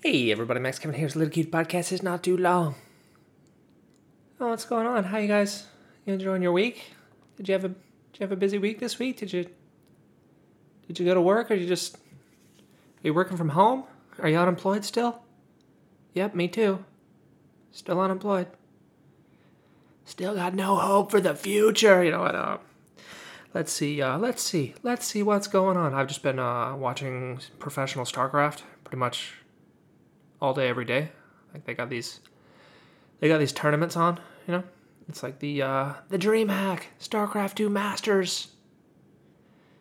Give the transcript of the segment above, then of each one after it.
Hey everybody, Max Kevin here's Little Cute Podcast is not too long. Oh, what's going on? How you guys? You enjoying your week? Did you have a did you have a busy week this week? Did you did you go to work or you just are you working from home? Are you unemployed still? Yep, me too. Still unemployed. Still got no hope for the future. You know what? Uh, let's see. Uh, let's see. Let's see what's going on. I've just been uh, watching professional StarCraft pretty much all day, every day. Like they got these, they got these tournaments on. You know, it's like the uh, the DreamHack StarCraft Two Masters.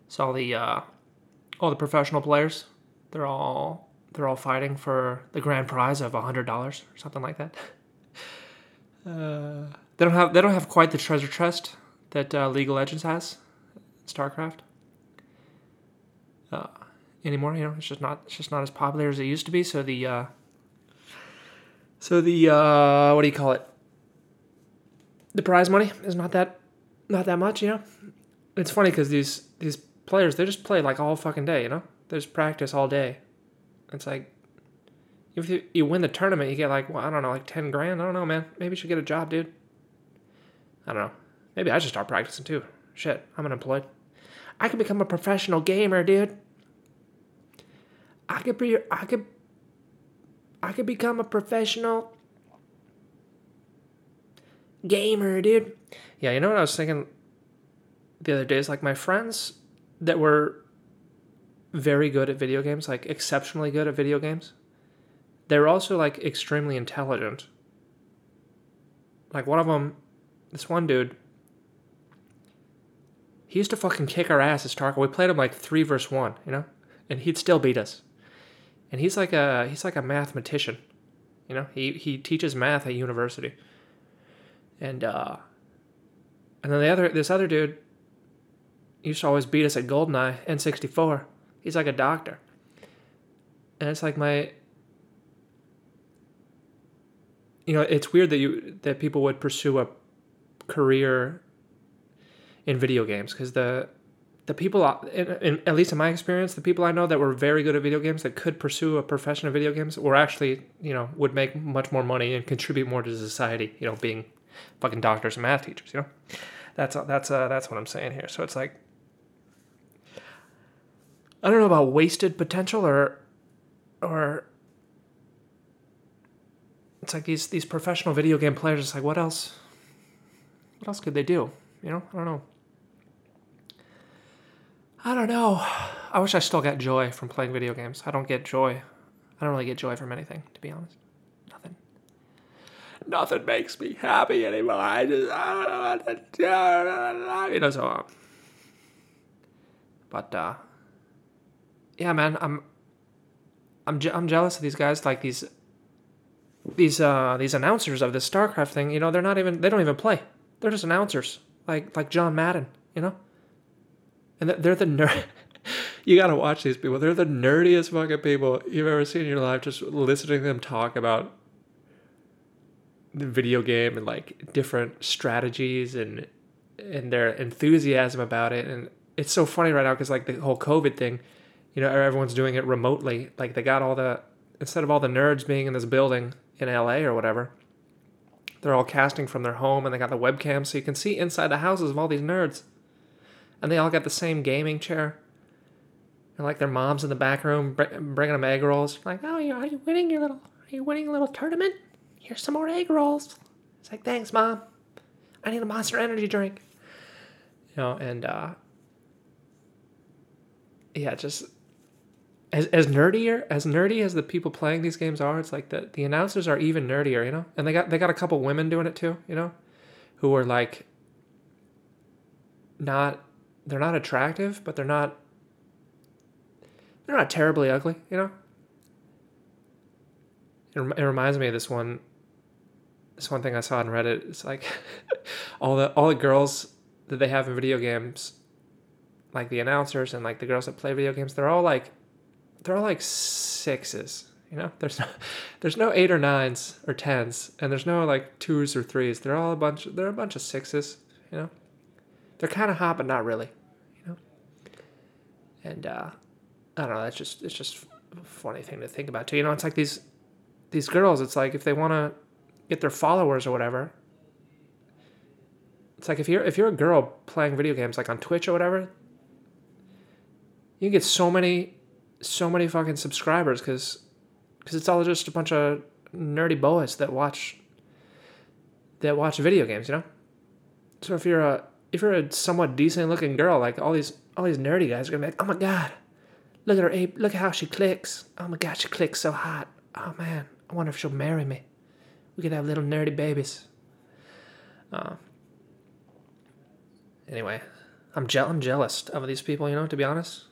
It's all the uh, all the professional players. They're all they're all fighting for the grand prize of hundred dollars or something like that. Uh, they don't have they don't have quite the treasure chest that uh, League of Legends has, StarCraft. Uh, anymore, you know, it's just not it's just not as popular as it used to be. So the uh, so the uh, what do you call it? The prize money is not that not that much, you know. It's funny because these these players they just play like all fucking day, you know. There's practice all day. It's like if you, you win the tournament, you get like well, I don't know, like ten grand. I don't know, man. Maybe you should get a job, dude. I don't know. Maybe I should start practicing too. Shit, I'm unemployed. I could become a professional gamer, dude. I could be. I could. I could become a professional gamer, dude. Yeah, you know what I was thinking the other day is like my friends that were very good at video games, like exceptionally good at video games. They're also like extremely intelligent. Like one of them, this one dude, he used to fucking kick our ass at StarCraft. We played him like three versus one, you know, and he'd still beat us. And he's like a he's like a mathematician, you know. He he teaches math at university. And uh, and then the other this other dude used to always beat us at Goldeneye N64. He's like a doctor. And it's like my you know, it's weird that you that people would pursue a career in video games because the the people, in, in, at least in my experience, the people I know that were very good at video games that could pursue a profession of video games were actually, you know, would make much more money and contribute more to society. You know, being fucking doctors and math teachers. You know, that's that's uh, that's what I'm saying here. So it's like, I don't know about wasted potential or, or. It's like these these professional video game players. It's like what else? What else could they do? You know, I don't know. I don't know. I wish I still got joy from playing video games. I don't get joy. I don't really get joy from anything, to be honest. Nothing. Nothing makes me happy anymore. I just, I don't know what to do. You know, so, um, but, uh, yeah, man, I'm, I'm, je- I'm jealous of these guys, like these, these, uh, these announcers of this StarCraft thing. You know, they're not even, they don't even play. They're just announcers, like, like John Madden, you know? And they're the nerd. you gotta watch these people. They're the nerdiest fucking people you've ever seen in your life. Just listening to them talk about the video game and like different strategies and and their enthusiasm about it. And it's so funny right now because like the whole COVID thing, you know, everyone's doing it remotely. Like they got all the instead of all the nerds being in this building in LA or whatever. They're all casting from their home and they got the webcam so you can see inside the houses of all these nerds and they all got the same gaming chair. And like their moms in the back room bringing them egg rolls. Like, oh, are you winning your little? Are you winning a little tournament? Here's some more egg rolls. It's like, thanks, mom. I need a Monster Energy drink. You know, and uh, yeah, just as as nerdier as nerdy as the people playing these games are, it's like the the announcers are even nerdier. You know, and they got they got a couple women doing it too. You know, who are like not they're not attractive, but they're not they're not terribly ugly, you know. It, it reminds me of this one this one thing I saw on Reddit. It's like all the all the girls that they have in video games, like the announcers and like the girls that play video games, they're all like they're all like sixes. You know, there's no there's no eight or nines or tens, and there's no like twos or threes. They're all a bunch. They're a bunch of sixes. You know, they're kind of hot, but not really you know. and uh, I don't know. That's just it's just a funny thing to think about too. You know, it's like these these girls. It's like if they want to get their followers or whatever. It's like if you're if you're a girl playing video games like on Twitch or whatever, you get so many so many fucking subscribers because because it's all just a bunch of nerdy boys that watch that watch video games, you know. So if you're a if you're a somewhat decent looking girl, like all these all these nerdy guys are gonna be like, oh my god, look at her ape, look at how she clicks. Oh my god, she clicks so hot. Oh man, I wonder if she'll marry me. We could have little nerdy babies. Uh, anyway, I'm, je- I'm jealous of these people, you know, to be honest.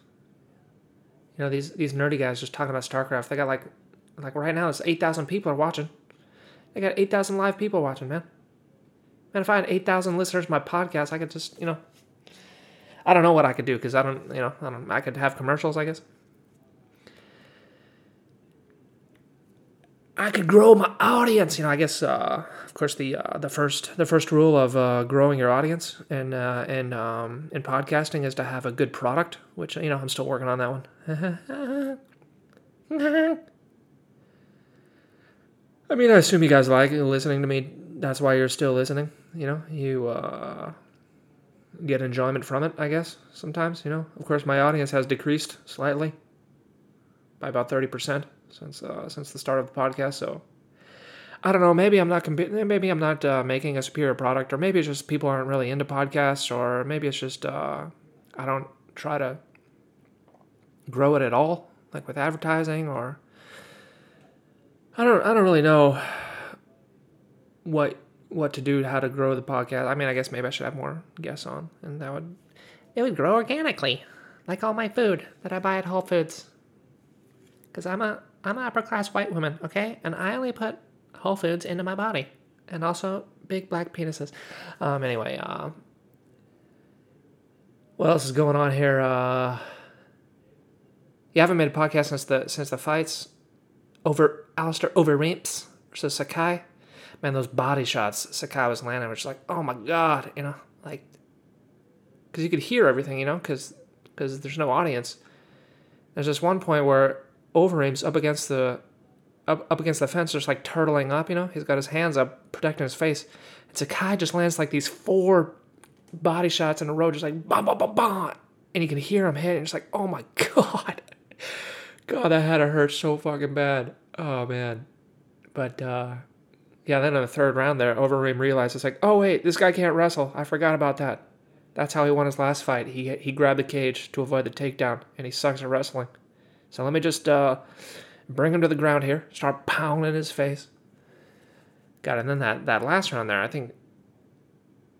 You know, these, these nerdy guys just talking about StarCraft. They got like, like right now, it's 8,000 people are watching. They got 8,000 live people watching, man. And if I had 8,000 listeners my podcast, I could just, you know, I don't know what I could do because I don't, you know, I don't, I could have commercials, I guess. I could grow my audience. You know, I guess, uh, of course, the uh, the first the first rule of uh, growing your audience and uh, and um, in podcasting is to have a good product, which you know I'm still working on that one. I mean, I assume you guys like listening to me. That's why you're still listening. You know, you uh, get enjoyment from it. I guess sometimes. You know, of course, my audience has decreased slightly by about thirty percent since uh, since the start of the podcast. So I don't know. Maybe I'm not comp- maybe I'm not uh, making a superior product, or maybe it's just people aren't really into podcasts, or maybe it's just uh, I don't try to grow it at all, like with advertising, or I don't I don't really know what what to do, how to grow the podcast. I mean, I guess maybe I should have more guests on, and that would it would grow organically, like all my food that I buy at Whole Foods. Cause I'm a I'm an upper class white woman, okay? And I only put whole foods into my body. And also big black penises. Um, anyway, uh, what else is going on here? Uh, you haven't made a podcast since the since the fights over Alistair Overeems versus Sakai. Man, those body shots Sakai was landing were just like, oh my god, you know, like, because you could hear everything, you know, because because there's no audience. There's this one point where Overeems up against the up, up against the fence, just like turtling up, you know? He's got his hands up, protecting his face. And Sakai just lands like these four body shots in a row, just like bam, bam, bam, bam. And you can hear him hit, and it's like, oh my god. God, that had to hurt so fucking bad. Oh man. But uh yeah, then in the third round there, Overeem realized it's like, oh wait, this guy can't wrestle. I forgot about that. That's how he won his last fight. He he grabbed the cage to avoid the takedown, and he sucks at wrestling. So let me just uh, bring him to the ground here, start pounding his face. God, and then that, that last round there, I think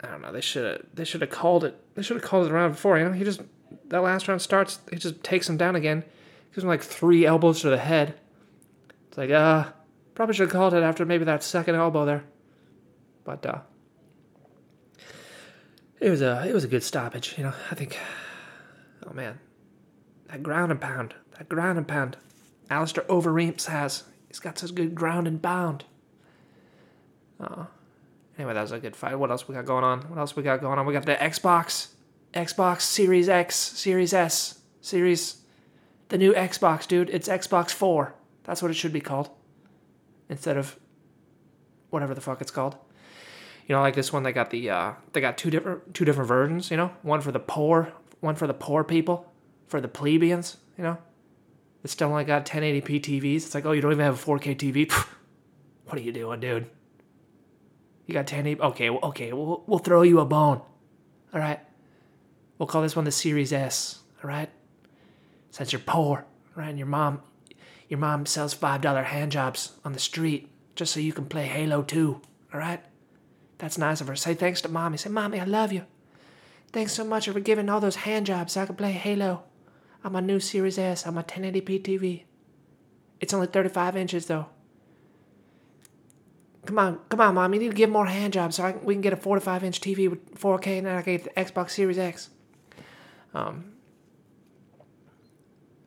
I don't know, they should have they should have called it they should have called it the round before, you know? He just that last round starts, he just takes him down again. Gives him like three elbows to the head. It's like, uh, probably should have called it after maybe that second elbow there. But uh it was a it was a good stoppage, you know. I think oh man. That ground and pound. That ground and pound. Alistair Overeems has. He's got such good ground and pound. Uh, anyway, that was a good fight. What else we got going on? What else we got going on? We got the Xbox, Xbox Series X, Series S, Series, the new Xbox, dude. It's Xbox Four. That's what it should be called, instead of whatever the fuck it's called. You know, like this one, they got the uh, they got two different two different versions. You know, one for the poor, one for the poor people, for the plebeians. You know, that still only got 1080p TVs. It's like, oh, you don't even have a 4K TV. what are you doing, dude? You got 1080. Okay, okay, we'll, we'll throw you a bone. All right. We'll call this one the Series S. All right. Since you're poor, right? And your mom, your mom sells five dollar hand jobs on the street just so you can play Halo 2. All right. That's nice of her. Say thanks to mommy. Say, mommy, I love you. Thanks so much for giving all those hand jobs so I can play Halo on my new Series S on my 1080p TV. It's only 35 inches though. Come on, come on, mom. You need to give more hand jobs so I, we can get a 45 inch TV with 4K and then I can get the Xbox Series X. Um,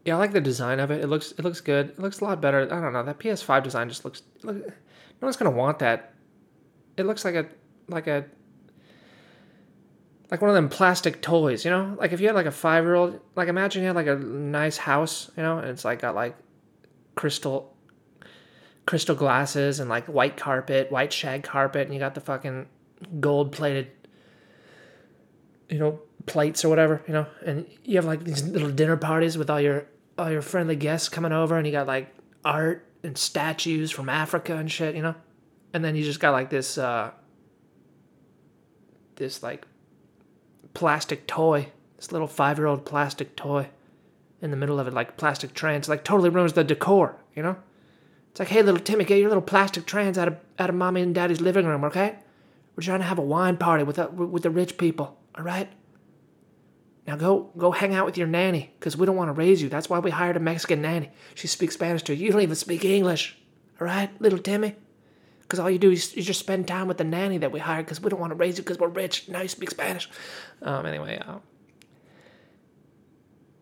yeah, I like the design of it. It looks it looks good. It looks a lot better. I don't know. That PS5 design just looks. Look, no one's gonna want that. It looks like a like a like one of them plastic toys, you know? Like if you had like a five year old, like imagine you had like a nice house, you know, and it's like got like crystal crystal glasses and like white carpet, white shag carpet, and you got the fucking gold plated, you know, plates or whatever, you know, and you have like these little dinner parties with all your all your friendly guests coming over, and you got like art and statues from Africa and shit, you know, and then you just got like this uh this like plastic toy, this little five year old plastic toy in the middle of it, like plastic trans like totally ruins the decor, you know? It's like, hey, little Timmy, get your little plastic trans out of out of mommy and daddy's living room, okay? We're trying to have a wine party with the, with the rich people, all right? Now go go hang out with your nanny, because we don't want to raise you. That's why we hired a Mexican nanny. She speaks Spanish to you. You don't even speak English, all right, little Timmy? Because all you do is you just spend time with the nanny that we hired because we don't want to raise you because we're rich. Now you speak Spanish. Um, anyway, uh,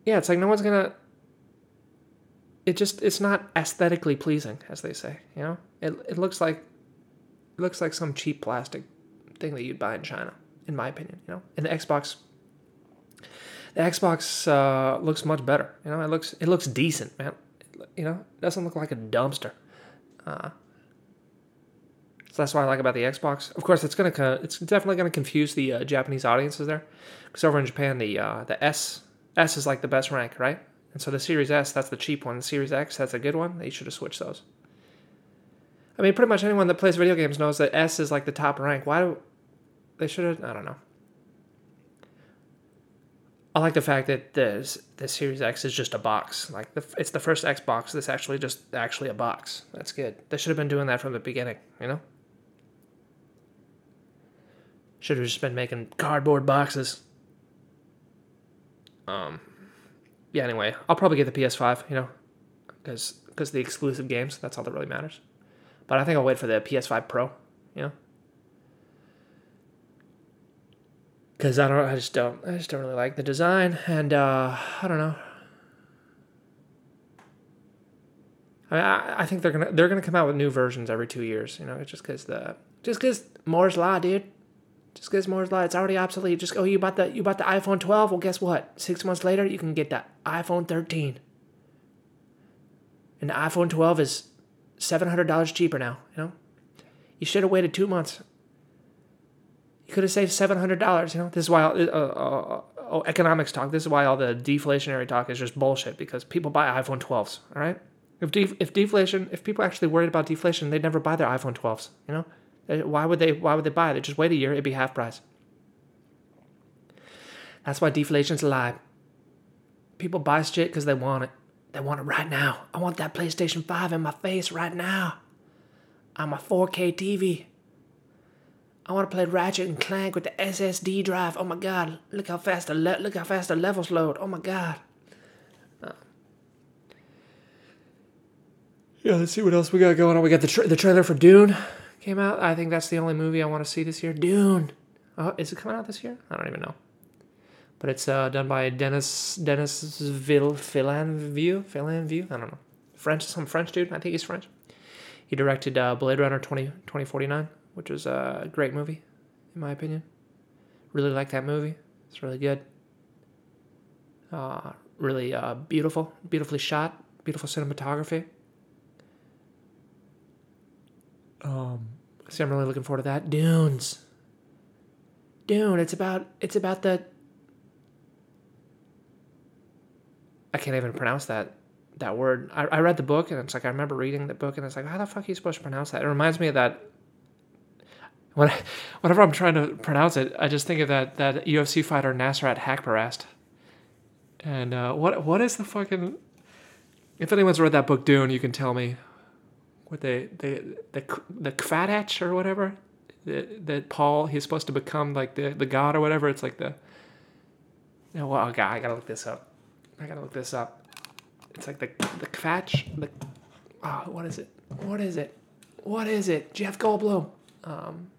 yeah, it's like no one's gonna. It just it's not aesthetically pleasing, as they say. You know, it it looks like it looks like some cheap plastic thing that you'd buy in China, in my opinion. You know, and the Xbox. The Xbox uh, looks much better. You know, it looks it looks decent, man. You know, it doesn't look like a dumpster. Uh, so that's what I like about the Xbox. Of course, it's gonna it's definitely gonna confuse the uh, Japanese audiences there, because over in Japan the uh, the S S is like the best rank, right? And so the Series S that's the cheap one. The Series X that's a good one. They should have switched those. I mean, pretty much anyone that plays video games knows that S is like the top rank. Why do they should have? I don't know. I like the fact that this the Series X is just a box. Like the, it's the first Xbox that's actually just actually a box. That's good. They should have been doing that from the beginning. You know. Should have just been making cardboard boxes. Um, yeah. Anyway, I'll probably get the PS5. You know, because because the exclusive games. That's all that really matters. But I think I'll wait for the PS5 Pro. You know. Because I don't. I just don't. I just don't really like the design, and uh, I don't know. I, I think they're gonna they're gonna come out with new versions every two years. You know, just because the just because Moore's law, dude. Just because Moore's law, it's already obsolete. Just oh, you bought the you bought the iPhone 12. Well, guess what? Six months later, you can get the iPhone 13. And the iPhone 12 is seven hundred dollars cheaper now. You know, you should have waited two months. You could have saved seven hundred dollars. You know, this is why uh, uh, uh, economics talk. This is why all the deflationary talk is just bullshit because people buy iPhone 12s. All right, if def- if deflation, if people actually worried about deflation, they'd never buy their iPhone 12s. You know, why would they? Why would they buy? They just wait a year. It'd be half price. That's why deflation's a lie. People buy shit because they want it. They want it right now. I want that PlayStation 5 in my face right now. I'm a 4K TV. I want to play Ratchet and Clank with the SSD drive. Oh my god! Look how fast the le- look how fast the levels load. Oh my god! Uh. Yeah, let's see what else we got going on. We got the tra- the trailer for Dune came out. I think that's the only movie I want to see this year. Dune. Oh, is it coming out this year? I don't even know. But it's uh, done by Denis Denis Vill Villeneuve Villeneuve. I don't know. French, some French dude. I think he's French. He directed uh, Blade Runner 20, 2049 which was a great movie, in my opinion. Really like that movie. It's really good. Uh, really uh, beautiful, beautifully shot, beautiful cinematography. Um, so I'm really looking forward to that. Dunes. Dune. It's about it's about the. I can't even pronounce that that word. I, I read the book and it's like I remember reading the book and it's like how the fuck are you supposed to pronounce that? It reminds me of that when I, whenever I'm trying to pronounce it, I just think of that that UFC fighter Nasrat Haqparast. And uh, what what is the fucking? If anyone's read that book Dune, you can tell me what they they the the Kvatach or whatever that, that Paul he's supposed to become like the the god or whatever. It's like the. Well, okay, I gotta look this up. I gotta look this up. It's like the the Kvatch. The oh, what is it? What is it? What is it? Jeff Goldblum. Um,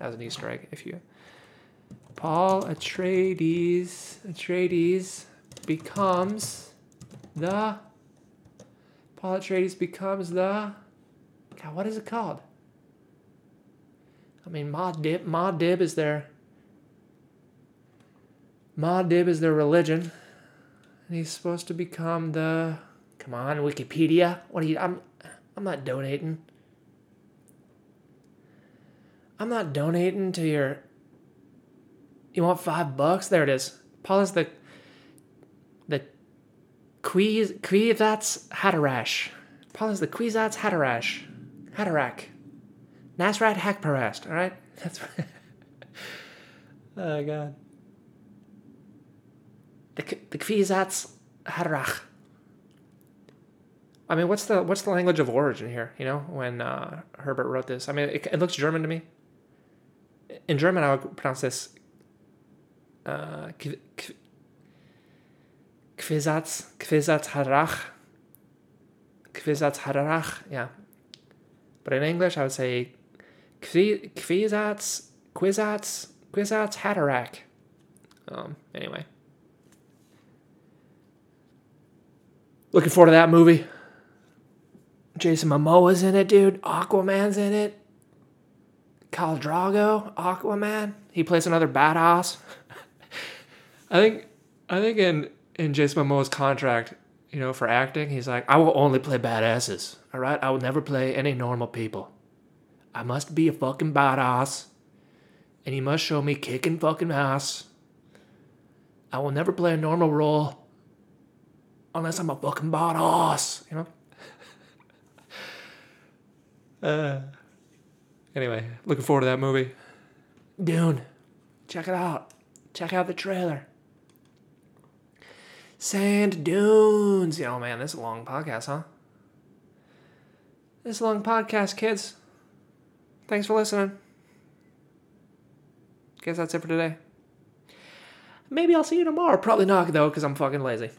as an Easter egg. If you Paul Atreides Atreides becomes the Paul Atreides becomes the God, what is it called? I mean, Muad'Dib, Ma Dib is their Muad'Dib is their religion, and he's supposed to become the Come on, Wikipedia. What are you? I'm, I'm not donating. I'm not donating to your. You want five bucks? There it is. Paul is the. The. Quiz Kwiatz Hatterash. Paul is the Kwiatz Hatterash. Hatterack. Nasrat Haqparast. All right, that's. oh God. The the Kwiatz Hatterach. I mean, what's the what's the language of origin here? You know, when uh, Herbert wrote this, I mean, it, it looks German to me. In German, I would pronounce this uh, Kvisatz Kvisatz Harach Kvisatz Harach. Yeah, but in English, I would say Kvisatz Quizatz Quizatz Hatterack. Um. Anyway. Looking forward to that movie. Jason Momoa's in it, dude. Aquaman's in it. Khal Drogo, Aquaman. He plays another badass. I think, I think in in Jason Momoa's contract, you know, for acting, he's like, I will only play badasses. All right, I will never play any normal people. I must be a fucking badass, and you must show me kicking fucking ass. I will never play a normal role unless I'm a fucking badass, you know. Uh, anyway, looking forward to that movie. Dune. Check it out. Check out the trailer. Sand dunes. Oh man, this is a long podcast, huh? This is a long podcast, kids. Thanks for listening. Guess that's it for today. Maybe I'll see you tomorrow. Probably not, though, because I'm fucking lazy.